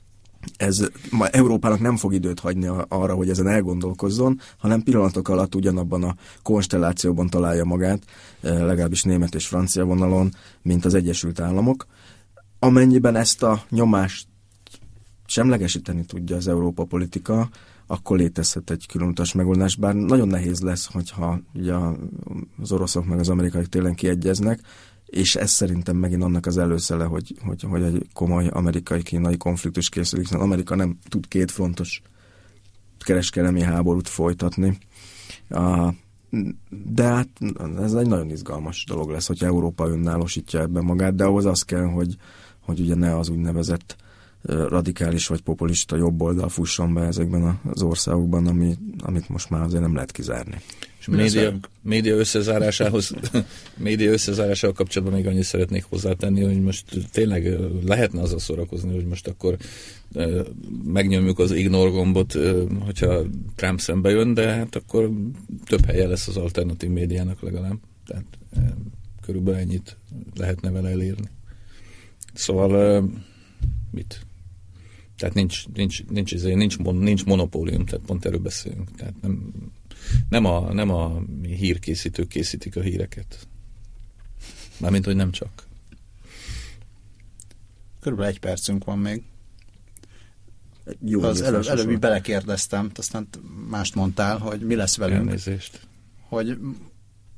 ez ma Európának nem fog időt hagyni arra, hogy ezen elgondolkozzon, hanem pillanatok alatt ugyanabban a konstellációban találja magát, eh, legalábbis német és francia vonalon, mint az Egyesült Államok. Amennyiben ezt a nyomást semlegesíteni tudja az Európa politika, akkor létezhet egy különutas megoldás, bár nagyon nehéz lesz, hogyha ugye az oroszok meg az amerikai télen kiegyeznek, és ez szerintem megint annak az előszele, hogy, hogy, hogy egy komoly amerikai-kínai konfliktus készül, hiszen Amerika nem tud kétfrontos kereskedelmi háborút folytatni. De hát ez egy nagyon izgalmas dolog lesz, hogy Európa önállósítja ebben magát, de ahhoz az kell, hogy, hogy ugye ne az úgynevezett radikális vagy populista jobb oldal fusson be ezekben az országokban, ami, amit most már azért nem lehet kizárni. És média, média összezárásához, média összezárásához kapcsolatban még annyit szeretnék hozzátenni, hogy most tényleg lehetne az a szórakozni, hogy most akkor megnyomjuk az ignore gombot, hogyha Trump szembe jön, de hát akkor több helye lesz az alternatív médiának legalább. Tehát körülbelül ennyit lehetne vele elérni. Szóval mit? Tehát nincs, nincs, nincs, nincs, nincs, nincs monopólium, tehát pont erről beszélünk. Tehát nem, nem a, nem a hírkészítők készítik a híreket. Mármint, hogy nem csak. Körülbelül egy percünk van még. Jó, az előbb, előbbi belekérdeztem, aztán mást mondtál, hogy mi lesz velünk. Elnézést. Hogy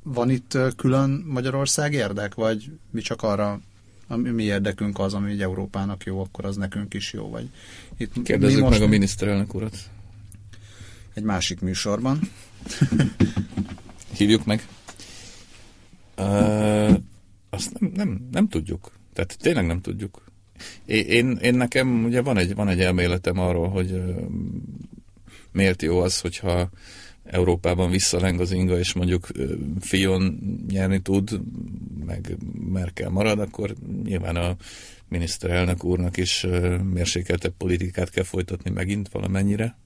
van itt külön Magyarország érdek, vagy mi csak arra a mi érdekünk az, ami Európának jó, akkor az nekünk is jó. Vagy itt Kérdezzük most meg a miniszterelnök urat. Egy másik műsorban. Hívjuk meg. Uh, azt nem, nem, nem tudjuk. Tehát tényleg nem tudjuk. Én, én nekem ugye van egy, van egy elméletem arról, hogy uh, miért jó az, hogyha Európában visszaleng az inga, és mondjuk Fion nyerni tud, meg Merkel marad, akkor nyilván a miniszterelnök úrnak is mérsékeltebb politikát kell folytatni megint valamennyire,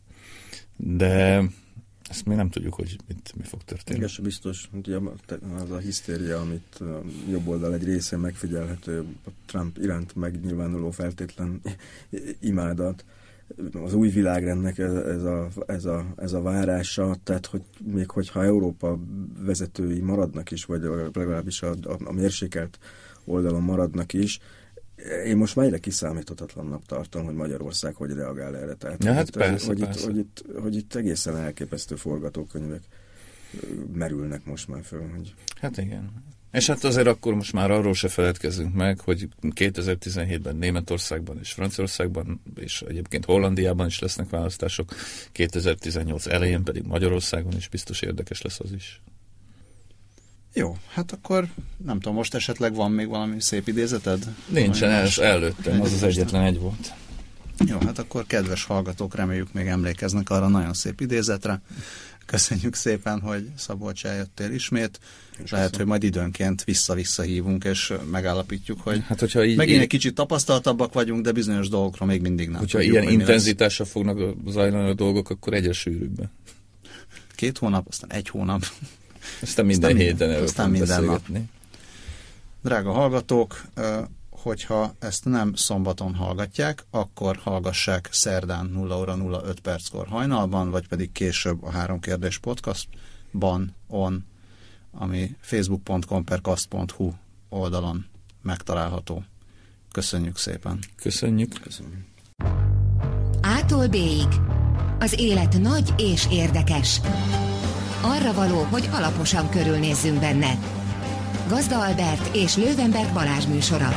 de ezt még nem tudjuk, hogy mit, mi fog történni. Igen, biztos, hogy az a hisztéria, amit jobb oldal egy részén megfigyelhető, a Trump iránt megnyilvánuló feltétlen imádat, az új világrendnek ez, ez, a, ez, a, ez a várása, tehát hogy még hogyha Európa vezetői maradnak is, vagy legalábbis a, a, a mérsékelt oldalon maradnak is, én most már egyre kiszámíthatatlannak tartom, hogy Magyarország hogy reagál erre. Tehát, ja, hát itt, persze, hogy, persze. Itt, hogy, itt, hogy itt egészen elképesztő forgatókönyvek merülnek most már föl. Hogy... Hát igen. És hát azért akkor most már arról se feledkezzünk meg, hogy 2017-ben Németországban és Franciaországban, és egyébként Hollandiában is lesznek választások, 2018 elején pedig Magyarországon is biztos érdekes lesz az is. Jó, hát akkor nem tudom, most esetleg van még valami szép idézeted? Nincsen, ez előttem, az az egyetlen egy volt. Jó, hát akkor kedves hallgatók, reméljük még emlékeznek arra nagyon szép idézetre. Köszönjük szépen, hogy Szabolcs eljöttél ismét. Lehet, hogy majd időnként vissza-vissza hívunk, és megállapítjuk, hogy Hát, hogyha így, megint egy kicsit tapasztaltabbak vagyunk, de bizonyos dolgokról még mindig nem hogyha tudjuk, ilyen hogy intenzitással fognak zajlani a dolgok, akkor egyre sűrűbben. Két hónap, aztán egy hónap. Aztán minden Aztán héten erről aztán minden nap. Drága hallgatók, hogyha ezt nem szombaton hallgatják, akkor hallgassák szerdán 0 óra 05 perckor hajnalban, vagy pedig később a Három Kérdés podcastban, on, ami facebook.com per kast.hu oldalon megtalálható. Köszönjük szépen! Köszönjük. Köszönöm. Ától B-ig. Az élet nagy és érdekes. Arra való, hogy alaposan körülnézzünk benne. Gazda Albert és Lővenberg Balázs műsora.